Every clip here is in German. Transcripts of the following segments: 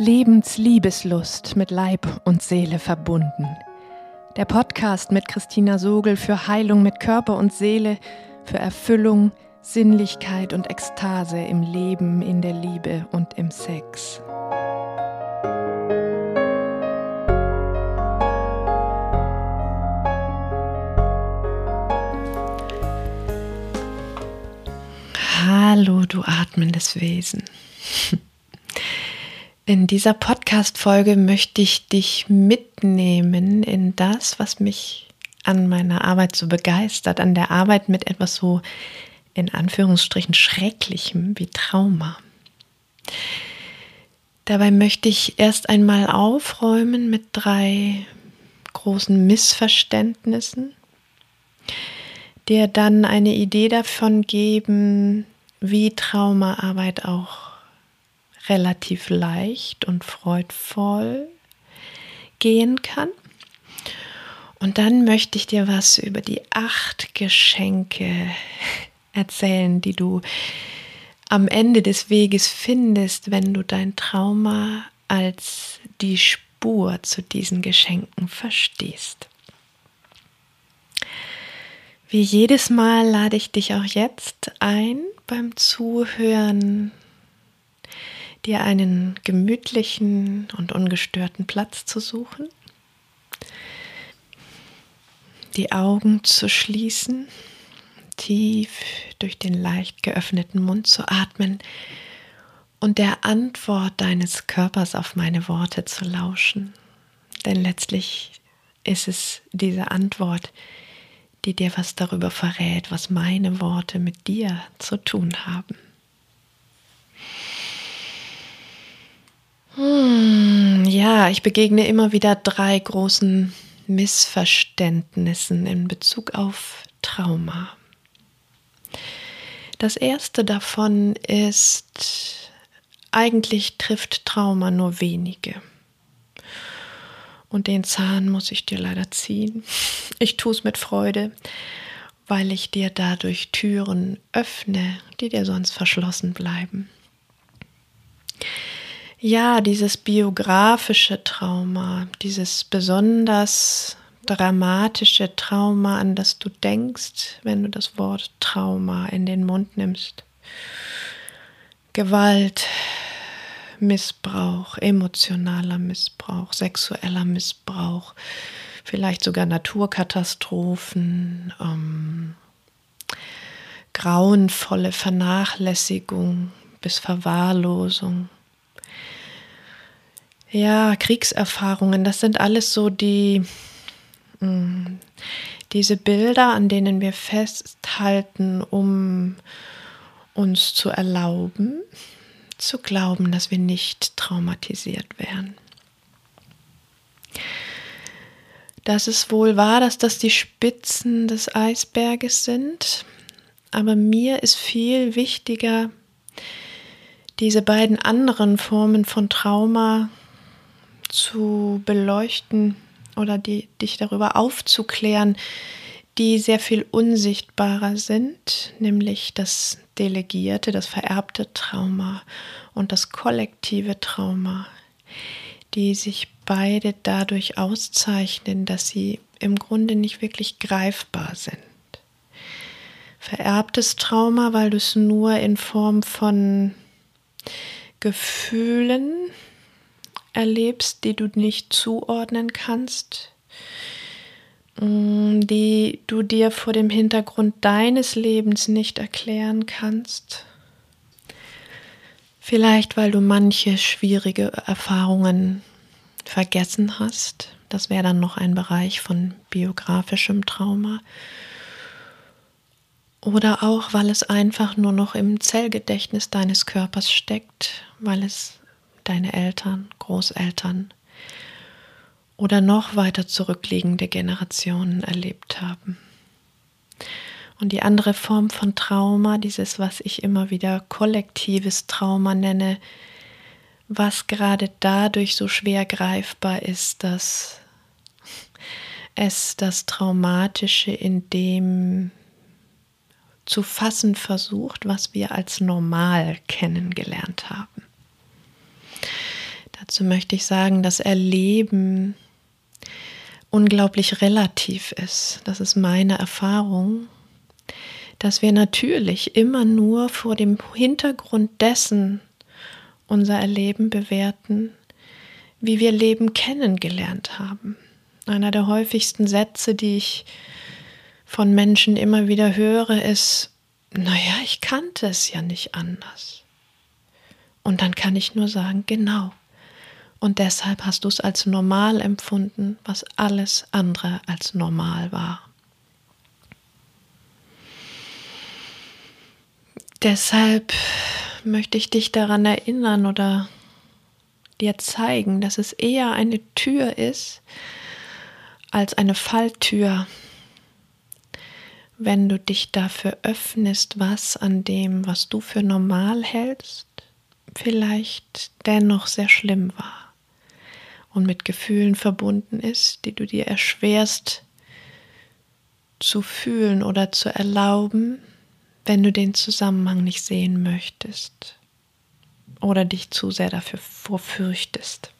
Lebensliebeslust mit Leib und Seele verbunden. Der Podcast mit Christina Sogel für Heilung mit Körper und Seele, für Erfüllung, Sinnlichkeit und Ekstase im Leben, in der Liebe und im Sex. Hallo, du atmendes Wesen. In dieser Podcast-Folge möchte ich dich mitnehmen in das, was mich an meiner Arbeit so begeistert, an der Arbeit mit etwas so in Anführungsstrichen Schrecklichem wie Trauma. Dabei möchte ich erst einmal aufräumen mit drei großen Missverständnissen, dir dann eine Idee davon geben, wie Traumaarbeit auch relativ leicht und freudvoll gehen kann. Und dann möchte ich dir was über die acht Geschenke erzählen, die du am Ende des Weges findest, wenn du dein Trauma als die Spur zu diesen Geschenken verstehst. Wie jedes Mal lade ich dich auch jetzt ein, beim Zuhören dir einen gemütlichen und ungestörten Platz zu suchen, die Augen zu schließen, tief durch den leicht geöffneten Mund zu atmen und der Antwort deines Körpers auf meine Worte zu lauschen. Denn letztlich ist es diese Antwort, die dir was darüber verrät, was meine Worte mit dir zu tun haben. Hm, ja, ich begegne immer wieder drei großen Missverständnissen in Bezug auf Trauma. Das erste davon ist, eigentlich trifft Trauma nur wenige. Und den Zahn muss ich dir leider ziehen. Ich tue es mit Freude, weil ich dir dadurch Türen öffne, die dir sonst verschlossen bleiben. Ja, dieses biografische Trauma, dieses besonders dramatische Trauma, an das du denkst, wenn du das Wort Trauma in den Mund nimmst. Gewalt, Missbrauch, emotionaler Missbrauch, sexueller Missbrauch, vielleicht sogar Naturkatastrophen, ähm, grauenvolle Vernachlässigung bis Verwahrlosung ja, Kriegserfahrungen, das sind alles so die, mh, mm, diese Bilder, an denen wir festhalten, um uns zu erlauben, zu glauben, dass wir nicht traumatisiert werden. Das ist wohl wahr, dass das die Spitzen des Eisberges sind, aber mir ist viel wichtiger, diese beiden anderen Formen von Trauma zu beleuchten oder die, dich darüber aufzuklären, die sehr viel unsichtbarer sind, nämlich das delegierte, das vererbte Trauma und das kollektive Trauma, die sich beide dadurch auszeichnen, dass sie im Grunde nicht wirklich greifbar sind. Vererbtes Trauma, weil du es nur in Form von Gefühlen, erlebst, die du nicht zuordnen kannst, mm, die du dir vor dem Hintergrund deines Lebens nicht erklären kannst. Vielleicht weil du manche schwierige Erfahrungen vergessen hast. Das wäre dann noch ein Bereich von biografischem Trauma. Oder auch, weil es einfach nur noch im Zellgedächtnis deines Körpers steckt, weil es deine Eltern, Großeltern oder noch weiter zurückliegende Generationen erlebt haben. Und die andere Form von Trauma, dieses, was ich immer wieder kollektives Trauma nenne, was gerade dadurch so schwer greifbar ist, dass es das Traumatische in dem zu fassen versucht, was wir als normal kennengelernt haben. Dazu möchte ich sagen, dass Erleben unglaublich relativ ist. Das ist meine Erfahrung, dass wir natürlich immer nur vor dem Hintergrund dessen unser Erleben bewerten, wie wir Leben kennengelernt haben. Einer der häufigsten Sätze, die ich von Menschen immer wieder höre, ist, naja, ich kannte es ja nicht anders. Und dann kann ich nur sagen, genau. Und deshalb hast du es als normal empfunden, was alles andere als normal war. Deshalb möchte ich dich daran erinnern oder dir zeigen, dass es eher eine Tür ist als eine Falltür, wenn du dich dafür öffnest, was an dem, was du für normal hältst, vielleicht dennoch sehr schlimm war und mit Gefühlen verbunden ist, die du dir erschwerst zu fühlen oder zu erlauben, wenn du den Zusammenhang nicht sehen möchtest oder dich zu sehr dafür vorfürchtest.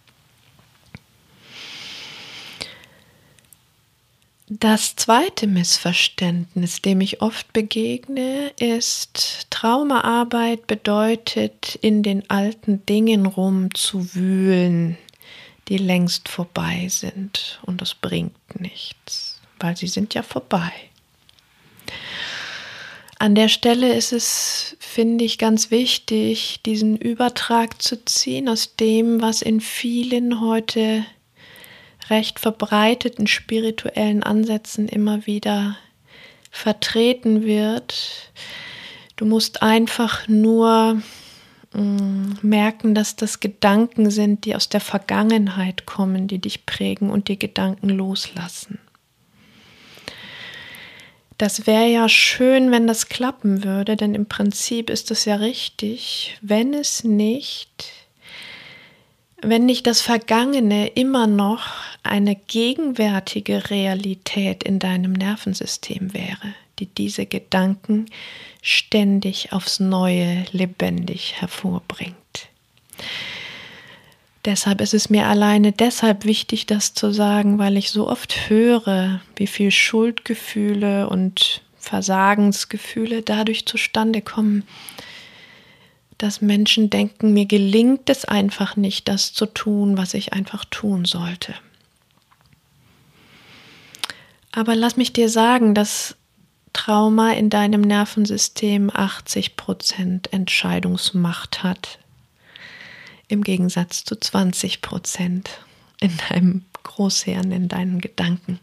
Das zweite Missverständnis, dem ich oft begegne, ist, Traumaarbeit bedeutet, in den alten Dingen rumzuwühlen, die längst vorbei sind. Und das bringt nichts, weil sie sind ja vorbei. An der Stelle ist es, finde ich, ganz wichtig, diesen Übertrag zu ziehen aus dem, was in vielen heute recht verbreiteten spirituellen Ansätzen immer wieder vertreten wird. Du musst einfach nur merken, dass das Gedanken sind, die aus der Vergangenheit kommen, die dich prägen und die Gedanken loslassen. Das wäre ja schön, wenn das klappen würde, denn im Prinzip ist es ja richtig, wenn es nicht wenn nicht das Vergangene immer noch eine gegenwärtige Realität in deinem Nervensystem wäre, die diese Gedanken ständig aufs Neue lebendig hervorbringt. Deshalb ist es mir alleine deshalb wichtig, das zu sagen, weil ich so oft höre, wie viel Schuldgefühle und Versagensgefühle dadurch zustande kommen, dass Menschen denken, mir gelingt es einfach nicht, das zu tun, was ich einfach tun sollte. Aber lass mich dir sagen, dass Trauma in deinem Nervensystem 80% Entscheidungsmacht hat, im Gegensatz zu 20% in deinem Großhirn, in deinen Gedanken.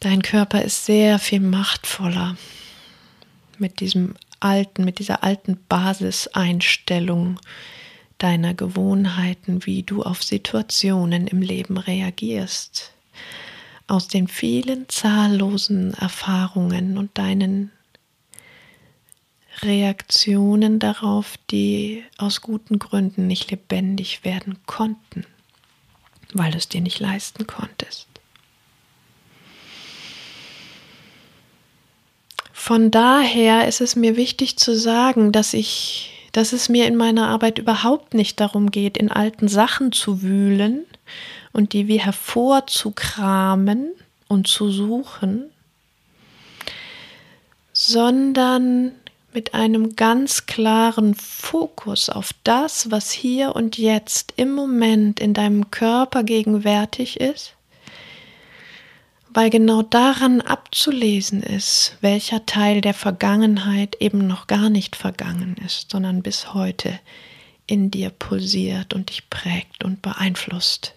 Dein Körper ist sehr viel machtvoller mit diesem alten, mit dieser alten Basiseinstellung deiner Gewohnheiten, wie du auf Situationen im Leben reagierst. Aus den vielen zahllosen Erfahrungen und deinen Reaktionen darauf, die aus guten Gründen nicht lebendig werden konnten, weil du es dir nicht leisten konntest. Von daher ist es mir wichtig zu sagen, dass ich, dass es mir in meiner Arbeit überhaupt nicht darum geht, in alten Sachen zu wühlen und die wie hervorzukramen und zu suchen, sondern mit einem ganz klaren Fokus auf das, was hier und jetzt im Moment in deinem Körper gegenwärtig ist weil genau daran abzulesen ist, welcher Teil der Vergangenheit eben noch gar nicht vergangen ist, sondern bis heute in dir pulsiert und dich prägt und beeinflusst.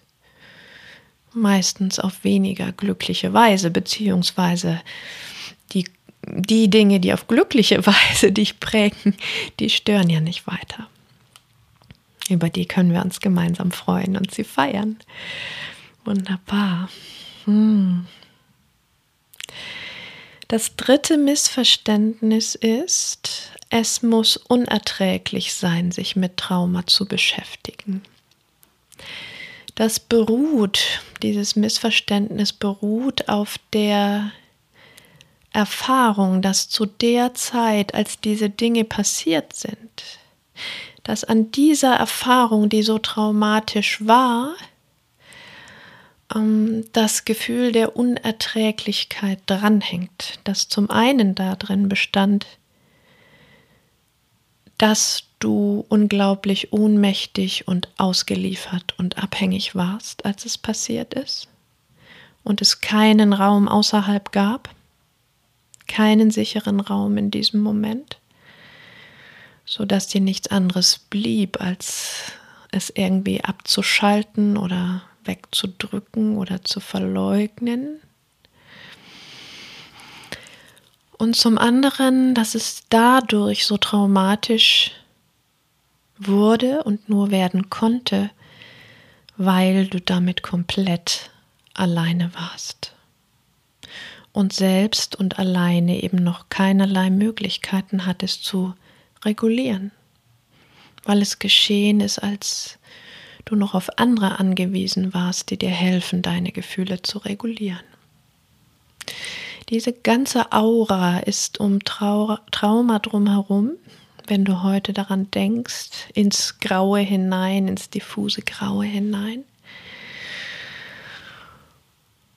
Meistens auf weniger glückliche Weise, beziehungsweise die, die Dinge, die auf glückliche Weise dich prägen, die stören ja nicht weiter. Über die können wir uns gemeinsam freuen und sie feiern. Wunderbar. Hm. Das dritte Missverständnis ist, es muss unerträglich sein, sich mit Trauma zu beschäftigen. Das beruht, dieses Missverständnis beruht auf der Erfahrung, dass zu der Zeit, als diese Dinge passiert sind, dass an dieser Erfahrung, die so traumatisch war, ähm, das Gefühl der Unerträglichkeit dranhängt, das zum einen darin bestand, dass du unglaublich ohnmächtig und ausgeliefert und abhängig warst, als es passiert ist und es keinen Raum außerhalb gab, keinen sicheren Raum in diesem Moment, so dass dir nichts anderes blieb, als es irgendwie abzuschalten oder wegzudrücken oder zu verleugnen. Und zum anderen, dass es dadurch so traumatisch wurde und nur werden konnte, weil du damit komplett alleine warst und selbst und alleine eben noch keinerlei Möglichkeiten hattest zu regulieren, weil es geschehen ist, als du noch auf andere angewiesen warst, die dir helfen, deine Gefühle zu regulieren. Diese ganze Aura ist um Trau Trauma drumherum, wenn du heute daran denkst, ins Graue hinein, ins diffuse Graue hinein.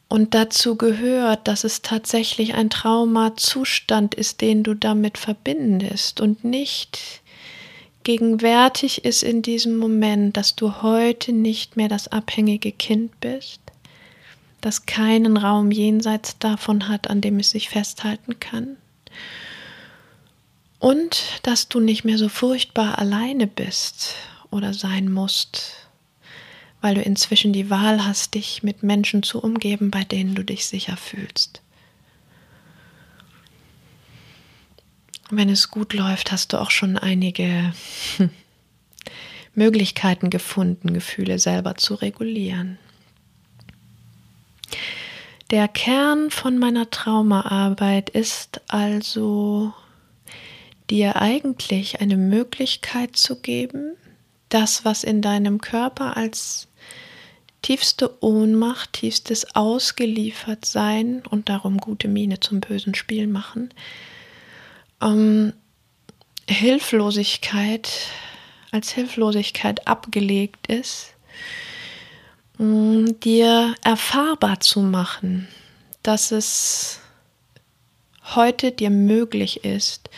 Und dazu gehört, dass es tatsächlich ein Traumazustand ist, den du damit verbindest und nicht gegenwärtig ist in diesem Moment, dass du heute nicht mehr das abhängige Kind bist, das keinen Raum jenseits davon hat, an dem es sich festhalten kann. Und dass du nicht mehr so furchtbar alleine bist oder sein musst, weil du inzwischen die Wahl hast, dich mit Menschen zu umgeben, bei denen du dich sicher fühlst. Wenn es gut läuft, hast du auch schon einige Möglichkeiten gefunden, Gefühle selber zu regulieren. Der Kern von meiner Traumaarbeit ist also dir eigentlich eine Möglichkeit zu geben, das, was in deinem Körper als tiefste Ohnmacht, tiefstes Ausgeliefertsein und darum gute Miene zum bösen Spiel machen, ähm, Hilflosigkeit als Hilflosigkeit abgelegt ist, ähm, dir erfahrbar zu machen, dass es heute dir möglich ist,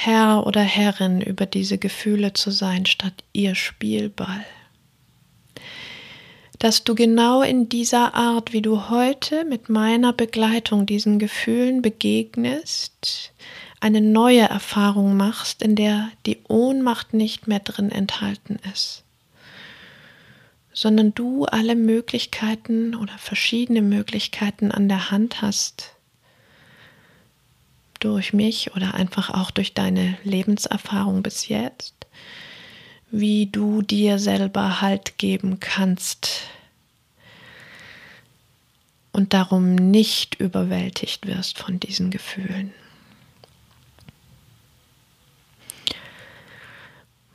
Herr oder Herrin über diese Gefühle zu sein, statt ihr Spielball. Dass du genau in dieser Art, wie du heute mit meiner Begleitung diesen Gefühlen begegnest, eine neue Erfahrung machst, in der die Ohnmacht nicht mehr drin enthalten ist, sondern du alle Möglichkeiten oder verschiedene Möglichkeiten an der Hand hast, durch mich oder einfach auch durch deine Lebenserfahrung bis jetzt, wie du dir selber Halt geben kannst und darum nicht überwältigt wirst von diesen Gefühlen.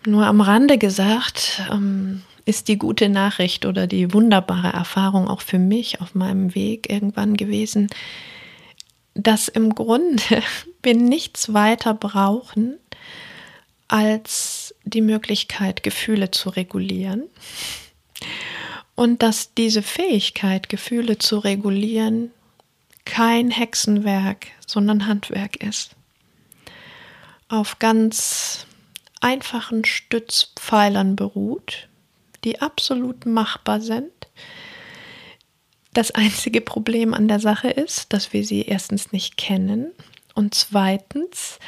Nur am Rande gesagt, ähm, ist die gute Nachricht oder die wunderbare Erfahrung auch für mich auf meinem Weg irgendwann gewesen, dass im Grunde wir nichts weiter brauchen, als die Möglichkeit, Gefühle zu regulieren. Und dass diese Fähigkeit, Gefühle zu regulieren, kein Hexenwerk, sondern Handwerk ist. Auf ganz einfachen Stützpfeilern beruht, die absolut machbar sind. Das einzige Problem an der Sache ist, dass wir sie erstens nicht kennen und zweitens,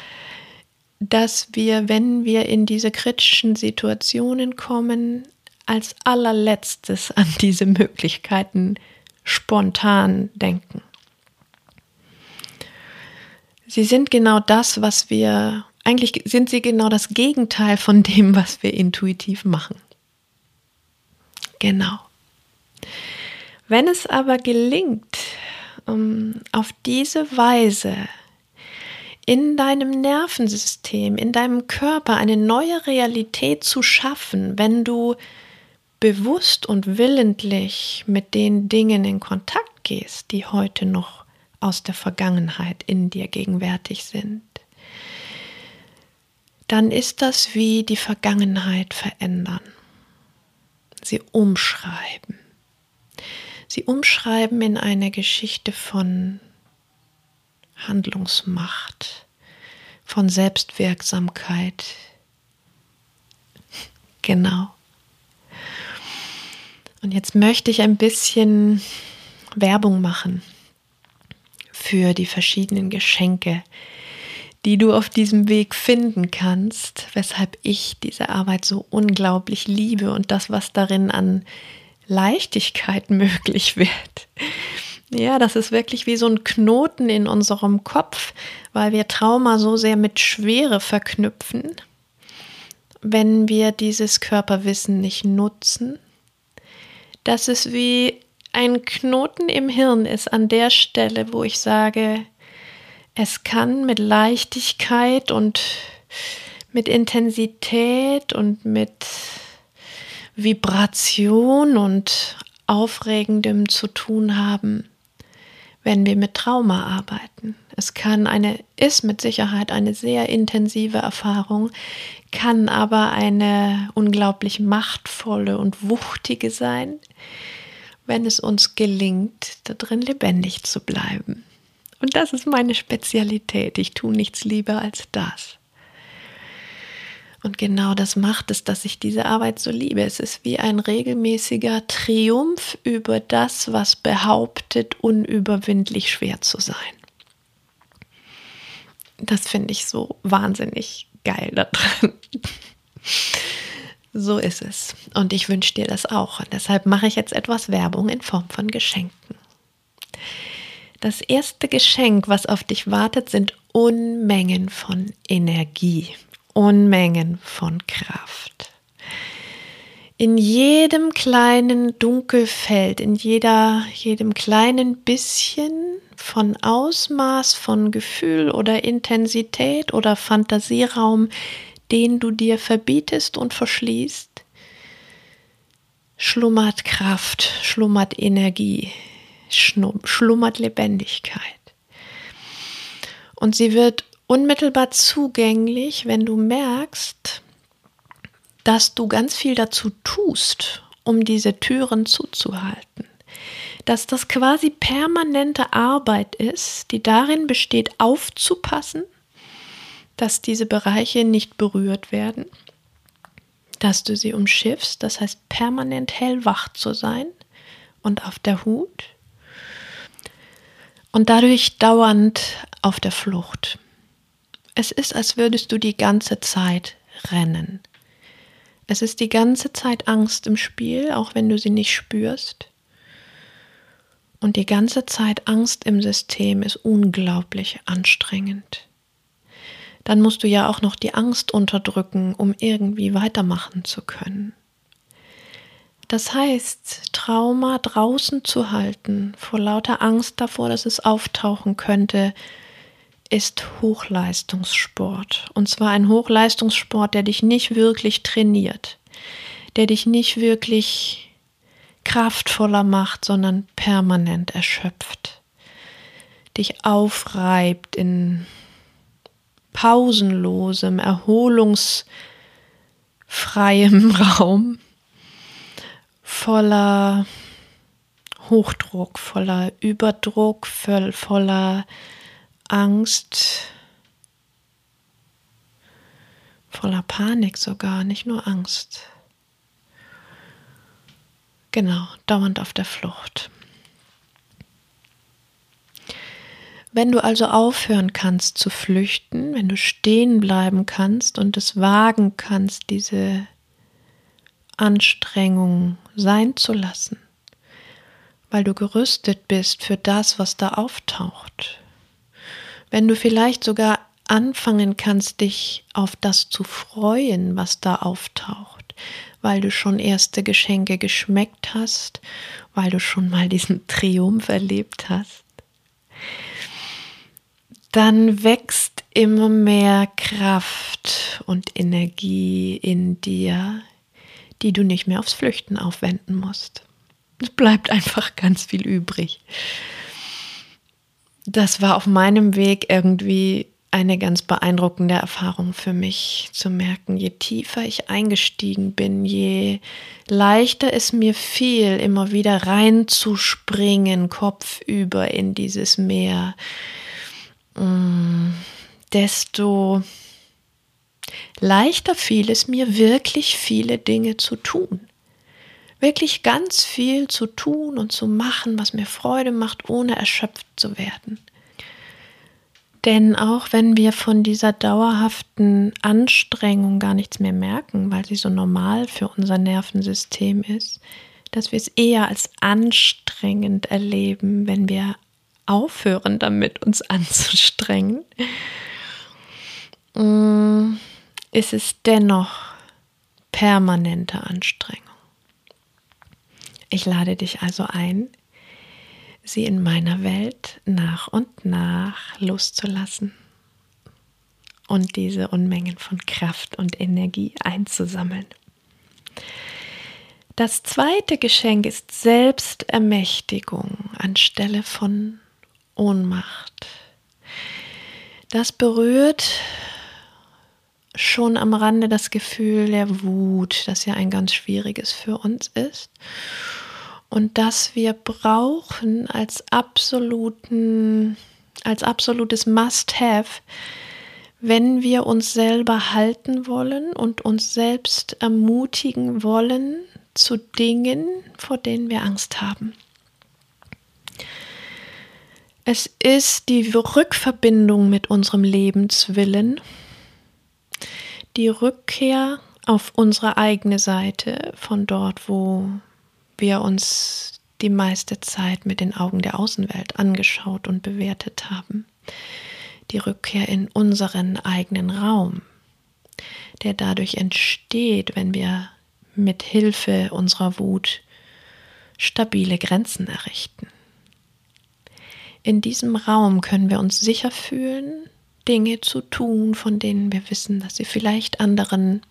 dass wir, wenn wir in diese kritischen Situationen kommen, als allerletztes an diese Möglichkeiten spontan denken. Sie sind genau das, was wir, eigentlich sind sie genau das Gegenteil von dem, was wir intuitiv machen. Genau. Wenn es aber gelingt, um auf diese Weise in deinem Nervensystem, in deinem Körper eine neue Realität zu schaffen, wenn du bewusst und willentlich mit den Dingen in Kontakt gehst, die heute noch aus der Vergangenheit in dir gegenwärtig sind, dann ist das wie die Vergangenheit verändern. Sie umschreiben. Sie umschreiben in eine Geschichte von Handlungsmacht, von Selbstwirksamkeit. Genau. Und jetzt möchte ich ein bisschen Werbung machen für die verschiedenen Geschenke, die du auf diesem Weg finden kannst, weshalb ich diese Arbeit so unglaublich liebe und das, was darin an Leichtigkeit möglich wird. Ja, das ist wirklich wie so ein Knoten in unserem Kopf, weil wir Trauma so sehr mit Schwere verknüpfen, wenn wir dieses Körperwissen nicht nutzen. Dass es wie ein Knoten im Hirn ist an der Stelle, wo ich sage, es kann mit Leichtigkeit und mit Intensität und mit Vibration und Aufregendem zu tun haben, wenn wir mit Trauma arbeiten. Es kann eine, ist mit Sicherheit eine sehr intensive Erfahrung, kann aber eine unglaublich machtvolle und wuchtige sein, wenn es uns gelingt, da drin lebendig zu bleiben. Und das ist meine Spezialität. Ich tue nichts lieber als das. Und genau das macht es, dass ich diese Arbeit so liebe. Es ist wie ein regelmäßiger Triumph über das, was behauptet, unüberwindlich schwer zu sein. Das finde ich so wahnsinnig geil daran. So ist es. Und ich wünsche dir das auch. Und deshalb mache ich jetzt etwas Werbung in Form von Geschenken. Das erste Geschenk, was auf dich wartet, sind Unmengen von Energie, Unmengen von Kraft. In jedem kleinen Dunkelfeld, in jeder, jedem kleinen bisschen von Ausmaß, von Gefühl oder Intensität oder Fantasieraum, den du dir verbietest und verschließt, schlummert Kraft, schlummert Energie, schlummert Lebendigkeit. Und sie wird unmittelbar zugänglich, wenn du merkst, dass du ganz viel dazu tust, um diese Türen zuzuhalten. Dass das quasi permanente Arbeit ist, die darin besteht, aufzupassen, dass diese Bereiche nicht berührt werden, dass du sie umschiffst, das heißt permanent hellwach zu sein und auf der Hut und dadurch dauernd auf der Flucht. Es ist, als würdest du die ganze Zeit rennen. Es ist die ganze Zeit Angst im Spiel, auch wenn du sie nicht spürst. Und die ganze Zeit Angst im System ist unglaublich anstrengend. Dann musst du ja auch noch die Angst unterdrücken, um irgendwie weitermachen zu können. Das heißt, Trauma draußen zu halten, vor lauter Angst davor, dass es auftauchen könnte, ist Hochleistungssport. Und zwar ein Hochleistungssport, der dich nicht wirklich trainiert, der dich nicht wirklich kraftvoller macht, sondern permanent erschöpft, dich aufreibt in pausenlosem, erholungsfreiem Raum voller Hochdruck, voller Überdruck, voll, voller Angst, voller Panik sogar, nicht nur Angst. Genau, dauernd auf der Flucht. Wenn du also aufhören kannst zu flüchten, wenn du stehen bleiben kannst und es wagen kannst, diese Anstrengung sein zu lassen, weil du gerüstet bist für das, was da auftaucht. Wenn du vielleicht sogar anfangen kannst, dich auf das zu freuen, was da auftaucht, weil du schon erste Geschenke geschmeckt hast, weil du schon mal diesen Triumph erlebt hast, dann wächst immer mehr Kraft und Energie in dir, die du nicht mehr aufs Flüchten aufwenden musst. Es bleibt einfach ganz viel übrig. Das war auf meinem Weg irgendwie eine ganz beeindruckende Erfahrung für mich zu merken, je tiefer ich eingestiegen bin, je leichter es mir fiel, immer wieder reinzuspringen, kopfüber in dieses Meer, mm, desto leichter fiel es mir, wirklich viele Dinge zu tun. Wirklich ganz viel zu tun und zu machen, was mir Freude macht, ohne erschöpft zu werden. Denn auch wenn wir von dieser dauerhaften Anstrengung gar nichts mehr merken, weil sie so normal für unser Nervensystem ist, dass wir es eher als anstrengend erleben, wenn wir aufhören damit, uns anzustrengen, mm, ist es dennoch permanente Anstrengung. Ich lade dich also ein, sie in meiner Welt nach und nach loszulassen und diese Unmengen von Kraft und Energie einzusammeln. Das zweite Geschenk ist Selbstermächtigung anstelle von Ohnmacht. Das berührt schon am Rande das Gefühl der Wut, das ja ein ganz schwieriges für uns ist und das wir brauchen als absoluten, als absolutes Must-Have, wenn wir uns selber halten wollen und uns selbst ermutigen wollen zu Dingen, vor denen wir Angst haben. Es ist die Rückverbindung mit unserem Lebenswillen, die Rückkehr auf unsere eigene Seite von dort, wo wir uns die meiste Zeit mit den Augen der Außenwelt angeschaut und bewertet haben. Die Rückkehr in unseren eigenen Raum, der dadurch entsteht, wenn wir mit Hilfe unserer Wut stabile Grenzen errichten. In diesem Raum können wir uns sicher fühlen, Dinge zu tun, von denen wir wissen, dass sie vielleicht anderen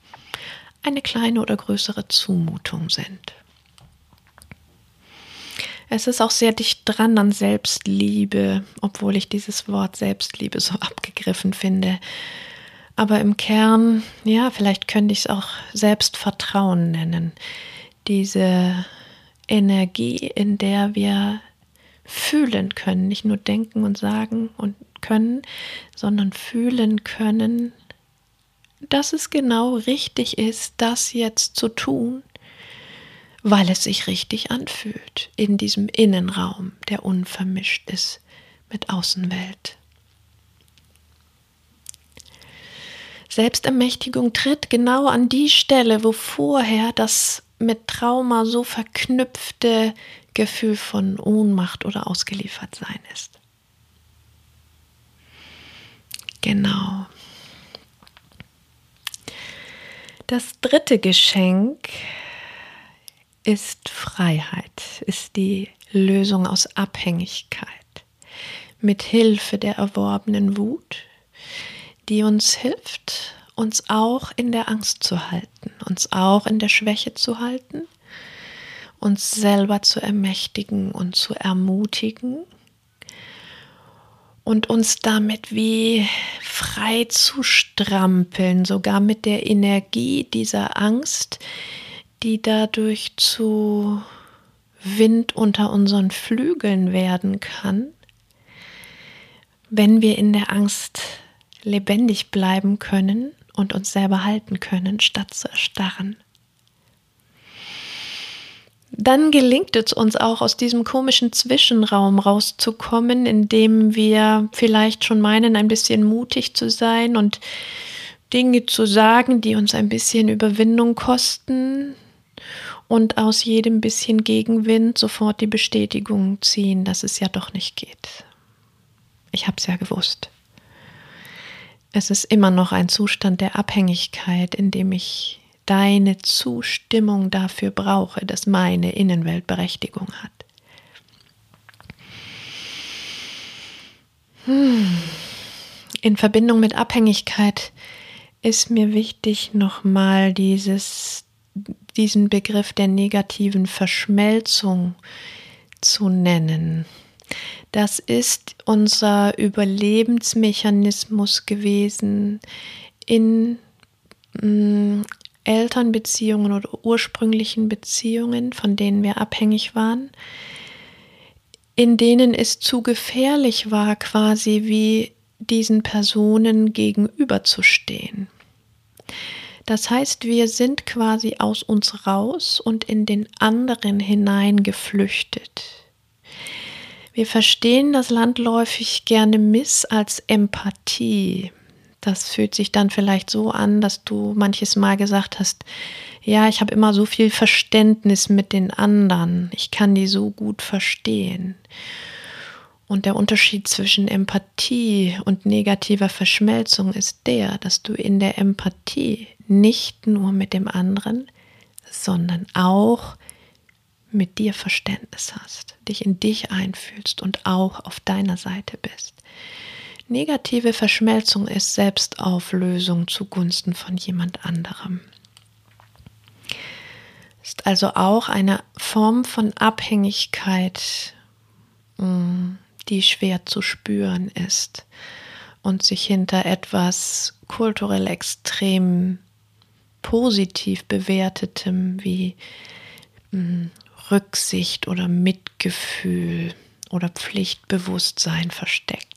eine kleine oder größere Zumutung sind. Es ist auch sehr dicht dran an Selbstliebe, obwohl ich dieses Wort Selbstliebe so abgegriffen finde. Aber im Kern, ja, vielleicht könnte ich es auch Selbstvertrauen nennen. Diese Energie, in der wir fühlen können, nicht nur denken und sagen und können, sondern fühlen können, dass es genau richtig ist, das jetzt zu tun weil es sich richtig anfühlt in diesem Innenraum, der unvermischt ist mit Außenwelt. Selbstermächtigung tritt genau an die Stelle, wo vorher das mit Trauma so verknüpfte Gefühl von Ohnmacht oder ausgeliefert sein ist. Genau. Das dritte Geschenk ist Freiheit, ist die Lösung aus Abhängigkeit mit Hilfe der erworbenen Wut, die uns hilft, uns auch in der Angst zu halten, uns auch in der Schwäche zu halten, uns selber zu ermächtigen und zu ermutigen und uns damit wie frei zu strampeln, sogar mit der Energie dieser Angst, die dadurch zu Wind unter unseren Flügeln werden kann, wenn wir in der Angst lebendig bleiben können und uns selber halten können, statt zu erstarren. Dann gelingt es uns auch aus diesem komischen Zwischenraum rauszukommen, in dem wir vielleicht schon meinen, ein bisschen mutig zu sein und Dinge zu sagen, die uns ein bisschen Überwindung kosten, und aus jedem bisschen Gegenwind sofort die Bestätigung ziehen, dass es ja doch nicht geht. Ich habe es ja gewusst. Es ist immer noch ein Zustand der Abhängigkeit, in dem ich deine Zustimmung dafür brauche, dass meine Innenwelt Berechtigung hat. Hm. In Verbindung mit Abhängigkeit ist mir wichtig, nochmal dieses diesen Begriff der negativen Verschmelzung zu nennen. Das ist unser Überlebensmechanismus gewesen in mh, mm, Elternbeziehungen oder ursprünglichen Beziehungen, von denen wir abhängig waren, in denen es zu gefährlich war, quasi wie diesen Personen gegenüberzustehen. Das heißt, wir sind quasi aus uns raus und in den anderen hineingeflüchtet. Wir verstehen das landläufig gerne miss als Empathie. Das fühlt sich dann vielleicht so an, dass du manches Mal gesagt hast, ja, ich habe immer so viel Verständnis mit den anderen, ich kann die so gut verstehen. Und der Unterschied zwischen Empathie und negativer Verschmelzung ist der, dass du in der Empathie nicht nur mit dem anderen, sondern auch mit dir Verständnis hast, dich in dich einfühlst und auch auf deiner Seite bist. Negative Verschmelzung ist Selbstauflösung zugunsten von jemand anderem. Ist also auch eine Form von Abhängigkeit, mm, die schwer zu spüren ist und sich hinter etwas kulturell extrem positiv bewertetem wie mm, Rücksicht oder Mitgefühl oder Pflichtbewusstsein versteckt.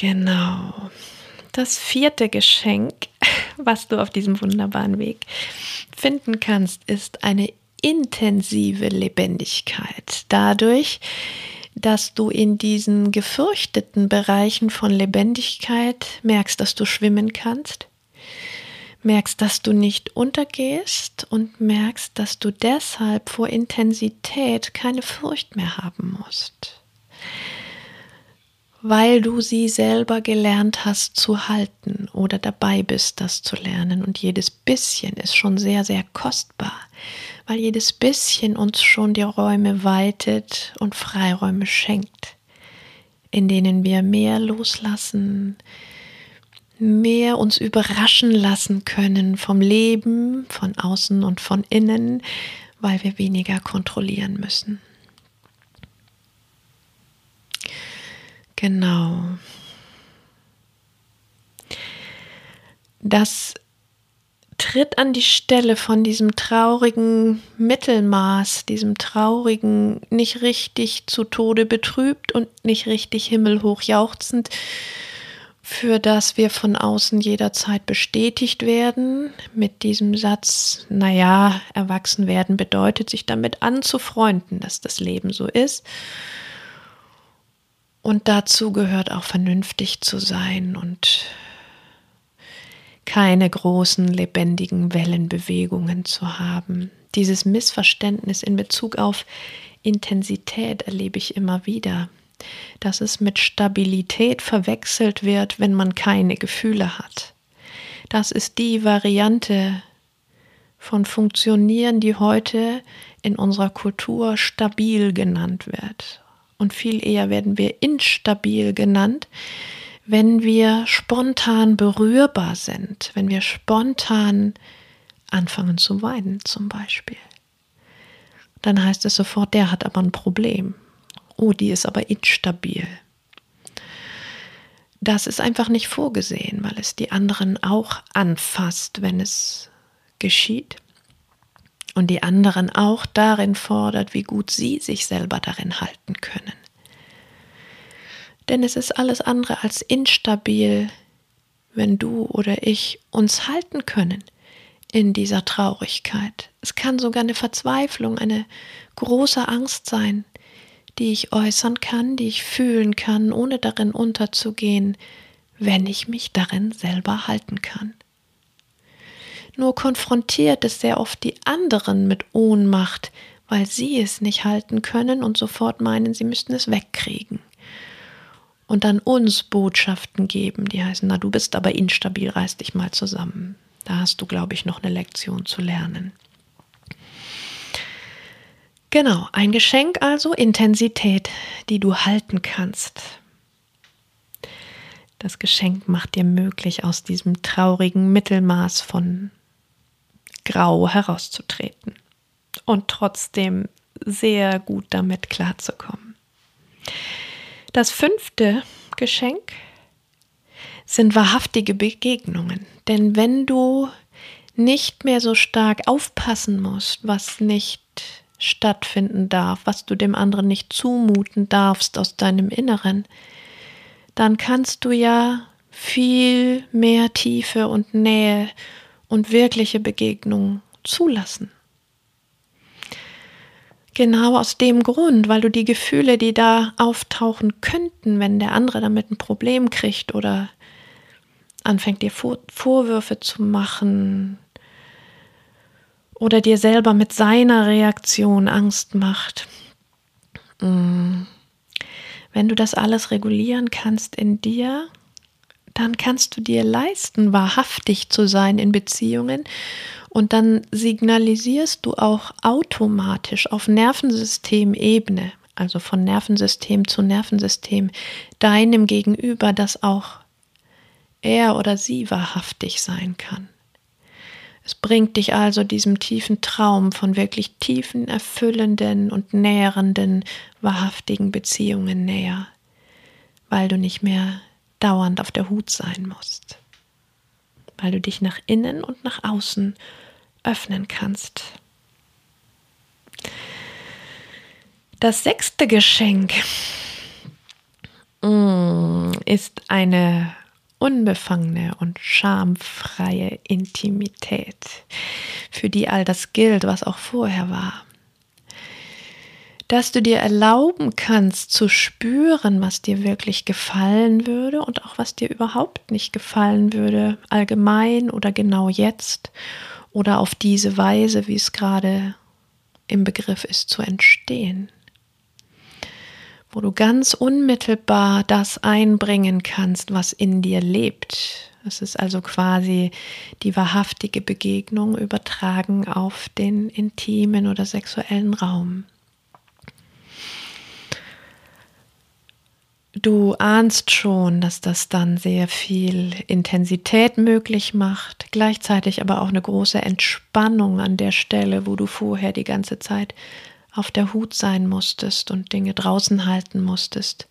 Genau. Das vierte Geschenk, was du auf diesem wunderbaren Weg finden kannst, ist eine intensive Lebendigkeit. Dadurch, dass du in diesen gefürchteten Bereichen von Lebendigkeit merkst, dass du schwimmen kannst, merkst, dass du nicht untergehst und merkst, dass du deshalb vor Intensität keine Furcht mehr haben musst, weil du sie selber gelernt hast zu halten oder dabei bist, das zu lernen. Und jedes bisschen ist schon sehr, sehr kostbar, weil jedes bisschen uns schon die Räume weitet und Freiräume schenkt, in denen wir mehr loslassen, mehr uns überraschen lassen können vom Leben, von außen und von innen, weil wir weniger kontrollieren müssen. Genau. Das tritt an die Stelle von diesem traurigen Mittelmaß, diesem traurigen, nicht richtig zu Tode betrübt und nicht richtig himmelhoch jauchzend, für das wir von außen jederzeit bestätigt werden, mit diesem Satz, naja, erwachsen werden bedeutet, sich damit anzufreunden, dass das Leben so ist. Und dazu gehört auch vernünftig zu sein und keine großen lebendigen Wellenbewegungen zu haben. Dieses Missverständnis in Bezug auf Intensität erlebe ich immer wieder dass es mit Stabilität verwechselt wird, wenn man keine Gefühle hat. Das ist die Variante von Funktionieren, die heute in unserer Kultur stabil genannt wird. Und viel eher werden wir instabil genannt, wenn wir spontan berührbar sind, wenn wir spontan anfangen zu weinen zum Beispiel. Dann heißt es sofort, der hat aber ein Problem oh, die ist aber instabil. Das ist einfach nicht vorgesehen, weil es die anderen auch anfasst, wenn es geschieht. Und die anderen auch darin fordert, wie gut sie sich selber darin halten können. Denn es ist alles andere als instabil, wenn du oder ich uns halten können in dieser Traurigkeit. Es kann sogar eine Verzweiflung, eine große Angst sein, die ich äußern kann, die ich fühlen kann, ohne darin unterzugehen, wenn ich mich darin selber halten kann. Nur konfrontiert es sehr oft die anderen mit Ohnmacht, weil sie es nicht halten können und sofort meinen, sie müssten es wegkriegen. Und dann uns Botschaften geben, die heißen, na du bist aber instabil, reiß dich mal zusammen. Da hast du, glaube ich, noch eine Lektion zu lernen. Genau, ein Geschenk also Intensität, die du halten kannst. Das Geschenk macht dir möglich, aus diesem traurigen Mittelmaß von Grau herauszutreten und trotzdem sehr gut damit klarzukommen. Das fünfte Geschenk sind wahrhaftige Begegnungen. Denn wenn du nicht mehr so stark aufpassen musst, was nicht stattfinden darf, was du dem anderen nicht zumuten darfst aus deinem Inneren, dann kannst du ja viel mehr Tiefe und Nähe und wirkliche Begegnung zulassen. Genau aus dem Grund, weil du die Gefühle, die da auftauchen könnten, wenn der andere damit ein Problem kriegt oder anfängt dir Vor Vorwürfe zu machen oder dir selber mit seiner Reaktion Angst macht. Mm. Wenn du das alles regulieren kannst in dir, dann kannst du dir leisten, wahrhaftig zu sein in Beziehungen und dann signalisierst du auch automatisch auf Nervensystemebene, also von Nervensystem zu Nervensystem, deinem Gegenüber, dass auch er oder sie wahrhaftig sein kann. Es bringt dich also diesem tiefen Traum von wirklich tiefen, erfüllenden und nährenden, wahrhaftigen Beziehungen näher, weil du nicht mehr dauernd auf der Hut sein musst, weil du dich nach innen und nach außen öffnen kannst. Das sechste Geschenk mm, ist eine unbefangene und schamfreie Intimität, für die all das gilt, was auch vorher war. Dass du dir erlauben kannst zu spüren, was dir wirklich gefallen würde und auch was dir überhaupt nicht gefallen würde, allgemein oder genau jetzt oder auf diese Weise, wie es gerade im Begriff ist zu entstehen wo du ganz unmittelbar das einbringen kannst, was in dir lebt. Es ist also quasi die wahrhaftige Begegnung übertragen auf den intimen oder sexuellen Raum. Du ahnst schon, dass das dann sehr viel Intensität möglich macht, gleichzeitig aber auch eine große Entspannung an der Stelle, wo du vorher die ganze Zeit auf der Hut sein musstest und Dinge draußen halten musstest,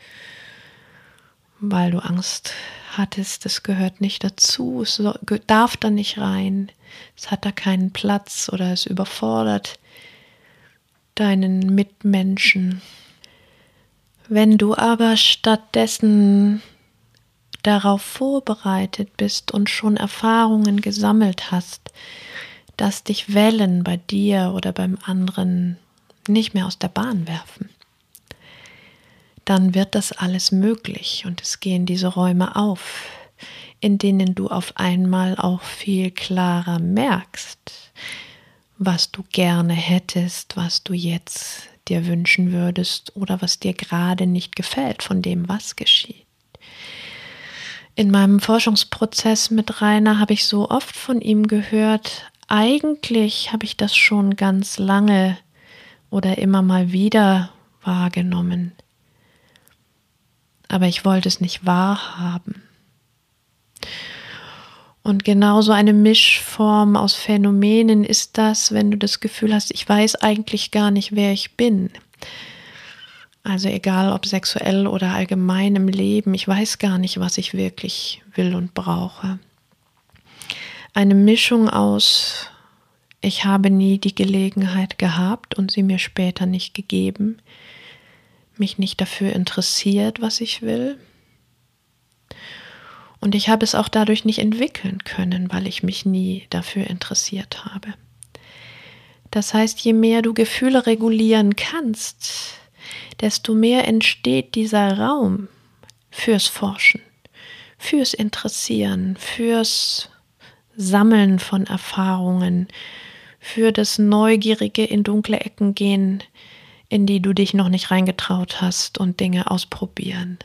weil du Angst hattest, es gehört nicht dazu, es darf da nicht rein, es hat da keinen Platz oder es überfordert deinen Mitmenschen. Wenn du aber stattdessen darauf vorbereitet bist und schon Erfahrungen gesammelt hast, dass dich Wellen bei dir oder beim anderen nicht mehr aus der Bahn werfen, dann wird das alles möglich und es gehen diese Räume auf, in denen du auf einmal auch viel klarer merkst, was du gerne hättest, was du jetzt dir wünschen würdest oder was dir gerade nicht gefällt von dem, was geschieht. In meinem Forschungsprozess mit Rainer habe ich so oft von ihm gehört, eigentlich habe ich das schon ganz lange oder immer mal wieder wahrgenommen. Aber ich wollte es nicht wahrhaben. Und genauso eine Mischform aus Phänomenen ist das, wenn du das Gefühl hast, ich weiß eigentlich gar nicht, wer ich bin. Also egal ob sexuell oder allgemein im Leben, ich weiß gar nicht, was ich wirklich will und brauche. Eine Mischung aus ich habe nie die Gelegenheit gehabt und sie mir später nicht gegeben, mich nicht dafür interessiert, was ich will. Und ich habe es auch dadurch nicht entwickeln können, weil ich mich nie dafür interessiert habe. Das heißt, je mehr du Gefühle regulieren kannst, desto mehr entsteht dieser Raum fürs Forschen, fürs Interessieren, fürs Sammeln von Erfahrungen, für das neugierige in dunkle Ecken gehen, in die du dich noch nicht reingetraut hast und Dinge ausprobieren.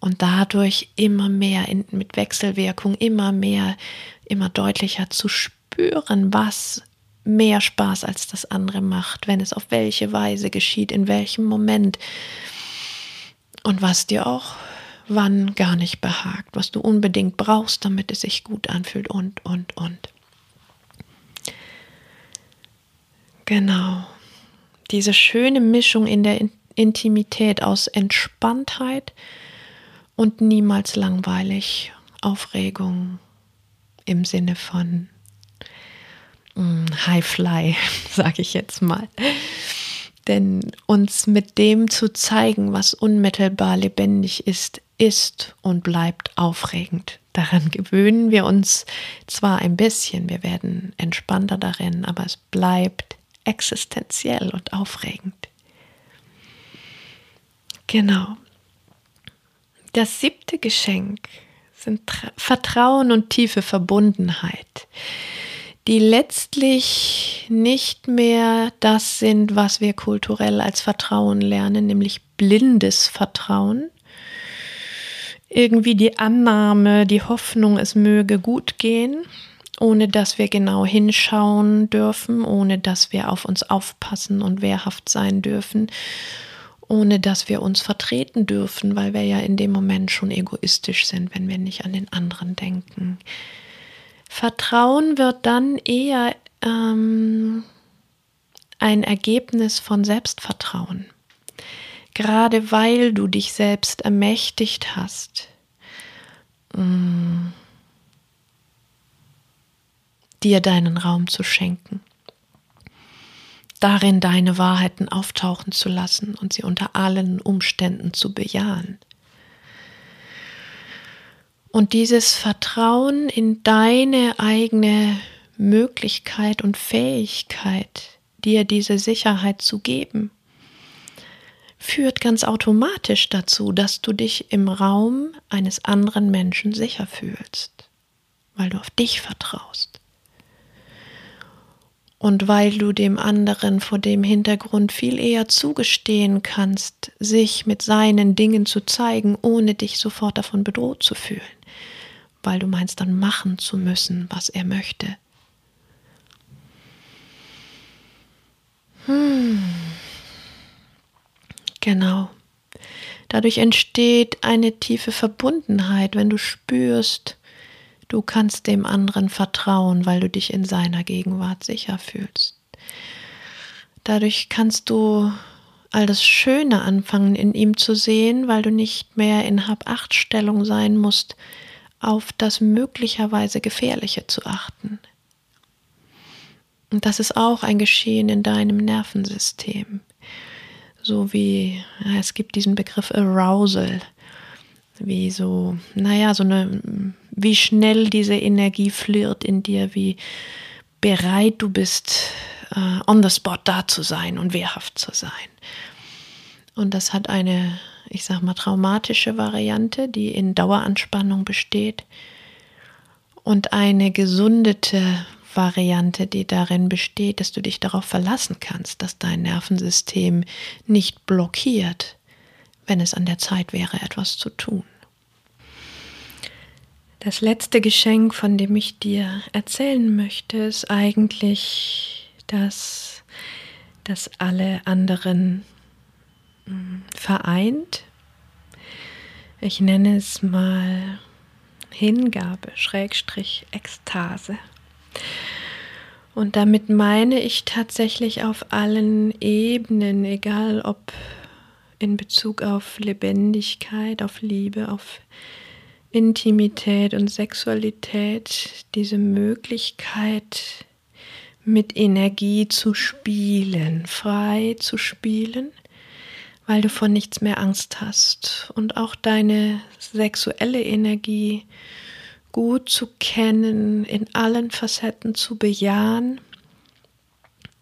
Und dadurch immer mehr in, mit Wechselwirkung, immer mehr, immer deutlicher zu spüren, was mehr Spaß als das andere macht, wenn es auf welche Weise geschieht, in welchem Moment und was dir auch wann gar nicht behagt, was du unbedingt brauchst, damit es sich gut anfühlt und, und, und. Genau. diese schöne Mischung in der Intimität aus Entspanntheit und niemals langweilig, Aufregung im Sinne von mm, High Fly, sage ich jetzt mal. Denn uns mit dem zu zeigen, was unmittelbar lebendig ist, ist und bleibt aufregend. Daran gewöhnen wir uns zwar ein bisschen, wir werden entspannter darin, aber es bleibt existenziell und aufregend. Genau. Das siebte Geschenk sind Vertrauen und tiefe Verbundenheit, die letztlich nicht mehr das sind, was wir kulturell als Vertrauen lernen, nämlich blindes Vertrauen, irgendwie die Annahme, die Hoffnung, es möge gut gehen, ohne dass wir genau hinschauen dürfen, ohne dass wir auf uns aufpassen und wehrhaft sein dürfen, ohne dass wir uns vertreten dürfen, weil wir ja in dem Moment schon egoistisch sind, wenn wir nicht an den anderen denken. Vertrauen wird dann eher ähm, ein Ergebnis von Selbstvertrauen. Gerade weil du dich selbst ermächtigt hast, mm, dir deinen Raum zu schenken, darin deine Wahrheiten auftauchen zu lassen und sie unter allen Umständen zu bejahen. Und dieses Vertrauen in deine eigene Möglichkeit und Fähigkeit, dir diese Sicherheit zu geben, führt ganz automatisch dazu, dass du dich im Raum eines anderen Menschen sicher fühlst, weil du auf dich vertraust. Und weil du dem anderen vor dem Hintergrund viel eher zugestehen kannst, sich mit seinen Dingen zu zeigen, ohne dich sofort davon bedroht zu fühlen, weil du meinst dann machen zu müssen, was er möchte. Hmm. Genau. Dadurch entsteht eine tiefe Verbundenheit, wenn du spürst, du kannst dem anderen vertrauen, weil du dich in seiner Gegenwart sicher fühlst. Dadurch kannst du all das Schöne anfangen in ihm zu sehen, weil du nicht mehr in Hab-Acht-Stellung sein musst, auf das möglicherweise Gefährliche zu achten. Und das ist auch ein Geschehen in deinem Nervensystem so wie, es gibt diesen Begriff Arousal, wie so, naja, so eine, wie schnell diese Energie flirrt in dir, wie bereit du bist, uh, on the spot da zu sein und wehrhaft zu sein. Und das hat eine, ich sag mal, traumatische Variante, die in Daueranspannung besteht und eine gesundete Variante, die darin besteht, dass du dich darauf verlassen kannst, dass dein Nervensystem nicht blockiert, wenn es an der Zeit wäre, etwas zu tun. Das letzte Geschenk, von dem ich dir erzählen möchte, ist eigentlich das, das alle anderen hm, vereint. Ich nenne es mal Hingabe, Schrägstrich, Ekstase. Und damit meine ich tatsächlich auf allen Ebenen, egal ob in Bezug auf Lebendigkeit, auf Liebe, auf Intimität und Sexualität, diese Möglichkeit mit Energie zu spielen, frei zu spielen, weil du von nichts mehr Angst hast und auch deine sexuelle Energie gut zu kennen, in allen Facetten zu bejahen.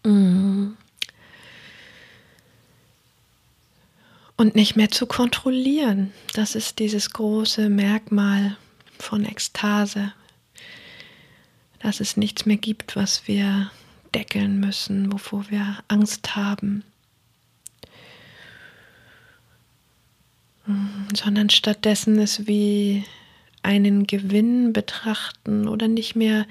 Mm. Und nicht mehr zu kontrollieren. Das ist dieses große Merkmal von Ekstase, dass es nichts mehr gibt, was wir deckeln müssen, wovor wir Angst haben. Mm. Sondern stattdessen ist wie einen Gewinn betrachten oder nicht mehr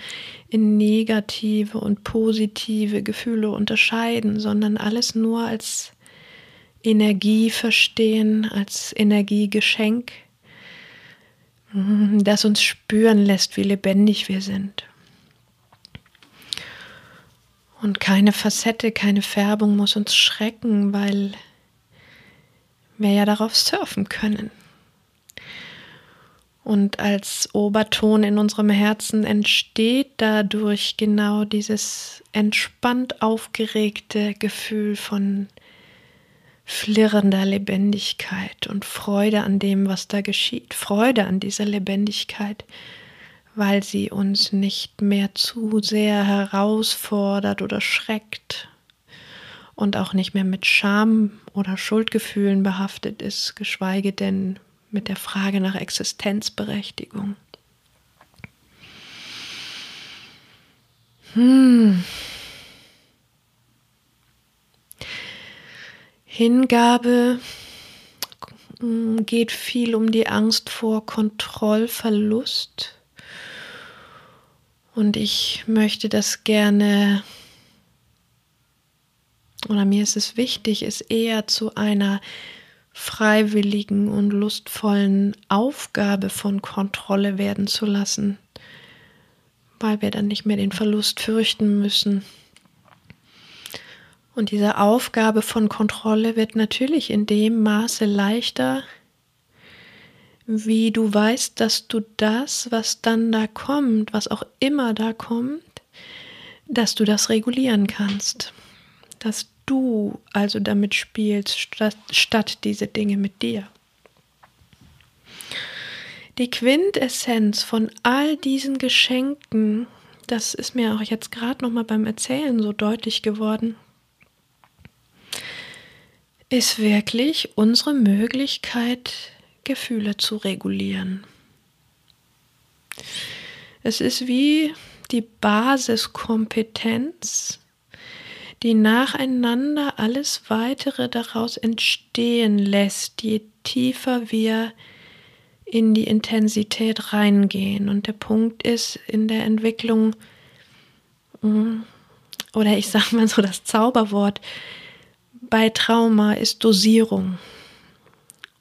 in negative und positive Gefühle unterscheiden, sondern alles nur als Energie verstehen, als Energiegeschenk, das uns spüren lässt, wie lebendig wir sind. Und keine Facette, keine Färbung muss uns schrecken, weil wir ja darauf surfen können. Und als Oberton in unserem Herzen entsteht dadurch genau dieses entspannt aufgeregte Gefühl von flirrender Lebendigkeit und Freude an dem, was da geschieht. Freude an dieser Lebendigkeit, weil sie uns nicht mehr zu sehr herausfordert oder schreckt und auch nicht mehr mit Scham oder Schuldgefühlen behaftet ist, geschweige denn mit der Frage nach Existenzberechtigung. Hm. Hingabe hm, geht viel um die Angst vor Kontrollverlust. Und ich möchte das gerne, oder mir ist es wichtig, es eher zu einer freiwilligen und lustvollen Aufgabe von Kontrolle werden zu lassen, weil wir dann nicht mehr den Verlust fürchten müssen und diese Aufgabe von Kontrolle wird natürlich in dem Maße leichter, wie du weißt, dass du das, was dann da kommt, was auch immer da kommt, dass du das regulieren kannst. Dass du also damit spielst, statt, statt diese Dinge mit dir. Die Quintessenz von all diesen Geschenken, das ist mir auch jetzt gerade noch mal beim Erzählen so deutlich geworden ist wirklich unsere Möglichkeit, Gefühle zu regulieren. Es ist wie die Basiskompetenz, die nacheinander alles weitere daraus entstehen lässt, je tiefer wir in die Intensität reingehen. Und der Punkt ist in der Entwicklung, mm, oder ich sage mal so das Zauberwort, bei Trauma ist Dosierung.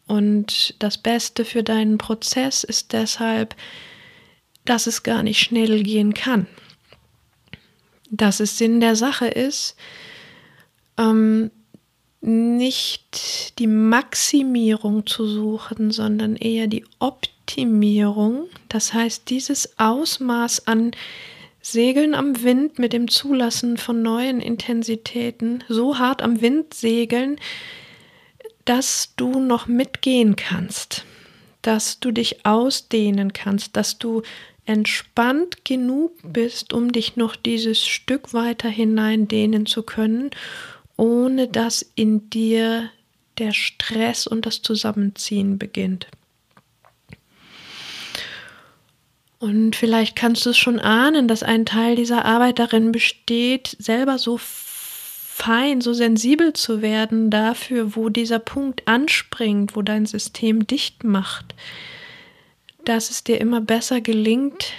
Und das Beste für deinen Prozess ist deshalb, dass es gar nicht schnell gehen kann. Dass es Sinn der Sache ist, ähm, nicht die Maximierung zu suchen, sondern eher die Optimierung. Das heißt, dieses Ausmaß an Segeln am Wind mit dem Zulassen von neuen Intensitäten, so hart am Wind segeln, dass du noch mitgehen kannst, dass du dich ausdehnen kannst, dass du entspannt genug bist, um dich noch dieses Stück weiter hineindehnen zu können, ohne dass in dir der Stress und das Zusammenziehen beginnt. Und vielleicht kannst du es schon ahnen, dass ein Teil dieser Arbeit darin besteht, selber so fein, so sensibel zu werden dafür, wo dieser Punkt anspringt, wo dein System dicht macht, dass es dir immer besser gelingt,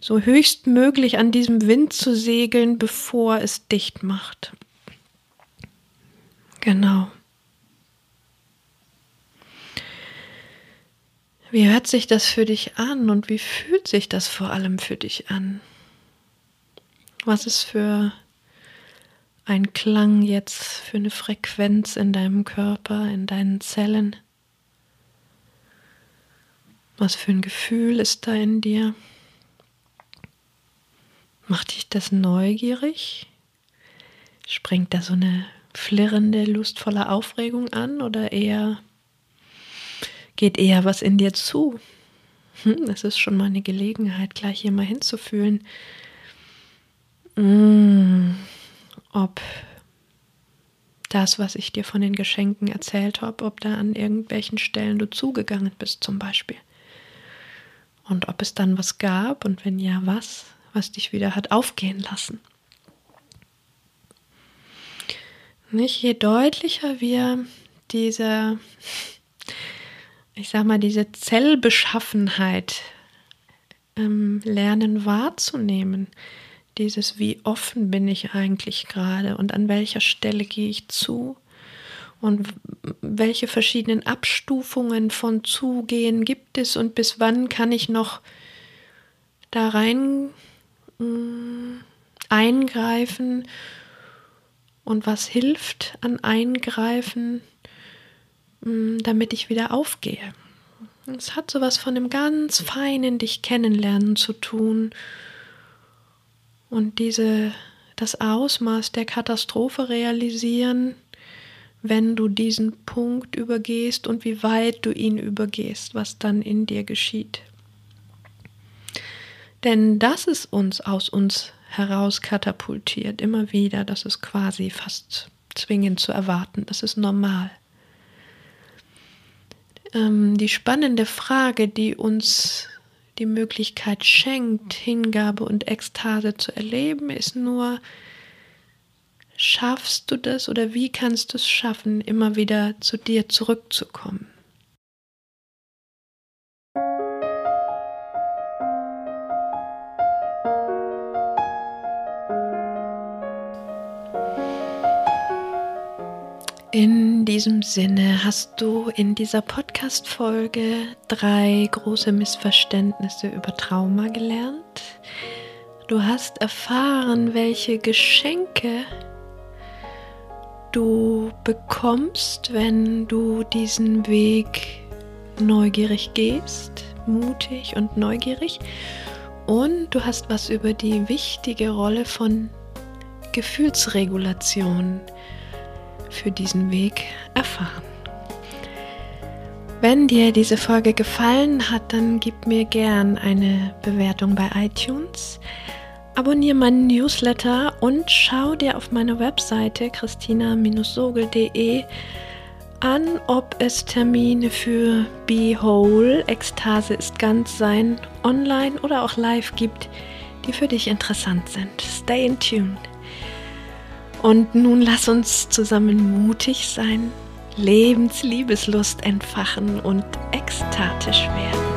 so höchstmöglich an diesem Wind zu segeln, bevor es dicht macht. Genau. Wie hört sich das für dich an und wie fühlt sich das vor allem für dich an? Was ist für ein Klang jetzt, für eine Frequenz in deinem Körper, in deinen Zellen? Was für ein Gefühl ist da in dir? Macht dich das neugierig? Springt da so eine flirrende, lustvolle Aufregung an oder eher geht eher was in dir zu. Hm, das ist schon mal eine Gelegenheit, gleich hier mal hinzufühlen, mm, ob das, was ich dir von den Geschenken erzählt habe, ob da an irgendwelchen Stellen du zugegangen bist zum Beispiel. Und ob es dann was gab und wenn ja, was, was dich wieder hat aufgehen lassen. Nicht je deutlicher wir diese ich sag mal, diese Zellbeschaffenheit ähm, lernen wahrzunehmen. Dieses, wie offen bin ich eigentlich gerade und an welcher Stelle gehe ich zu und welche verschiedenen Abstufungen von Zugehen gibt es und bis wann kann ich noch da rein mh, mm, Eingreifen und was hilft an Eingreifen, damit ich wieder aufgehe. Es hat sowas von einem ganz feinen dich kennenlernen zu tun und diese das Ausmaß der Katastrophe realisieren, wenn du diesen Punkt übergehst und wie weit du ihn übergehst, was dann in dir geschieht. Denn das ist uns aus uns heraus katapultiert, immer wieder, das ist quasi fast zwingend zu erwarten, das ist normal. Ähm, die spannende Frage, die uns die Möglichkeit schenkt, Hingabe und Ekstase zu erleben, ist nur, schaffst du das oder wie kannst du es schaffen, immer wieder zu dir zurückzukommen? In diesem Sinne hast du in dieser Podcast-Folge drei große Missverständnisse über Trauma gelernt. Du hast erfahren, welche Geschenke du bekommst, wenn du diesen Weg neugierig gehst, mutig und neugierig. Und du hast was über die wichtige Rolle von Gefühlsregulation für diesen Weg erfahren. Wenn dir diese Folge gefallen hat, dann gib mir gern eine Bewertung bei iTunes. Abonniere meinen Newsletter und schau dir auf meiner Webseite christina-sogel.de an, ob es Termine für Be Whole, Ekstase ist ganz sein, online oder auch live gibt, die für dich interessant sind. Stay in tune. Und nun lass uns zusammen mutig sein, Lebensliebeslust entfachen und ekstatisch werden.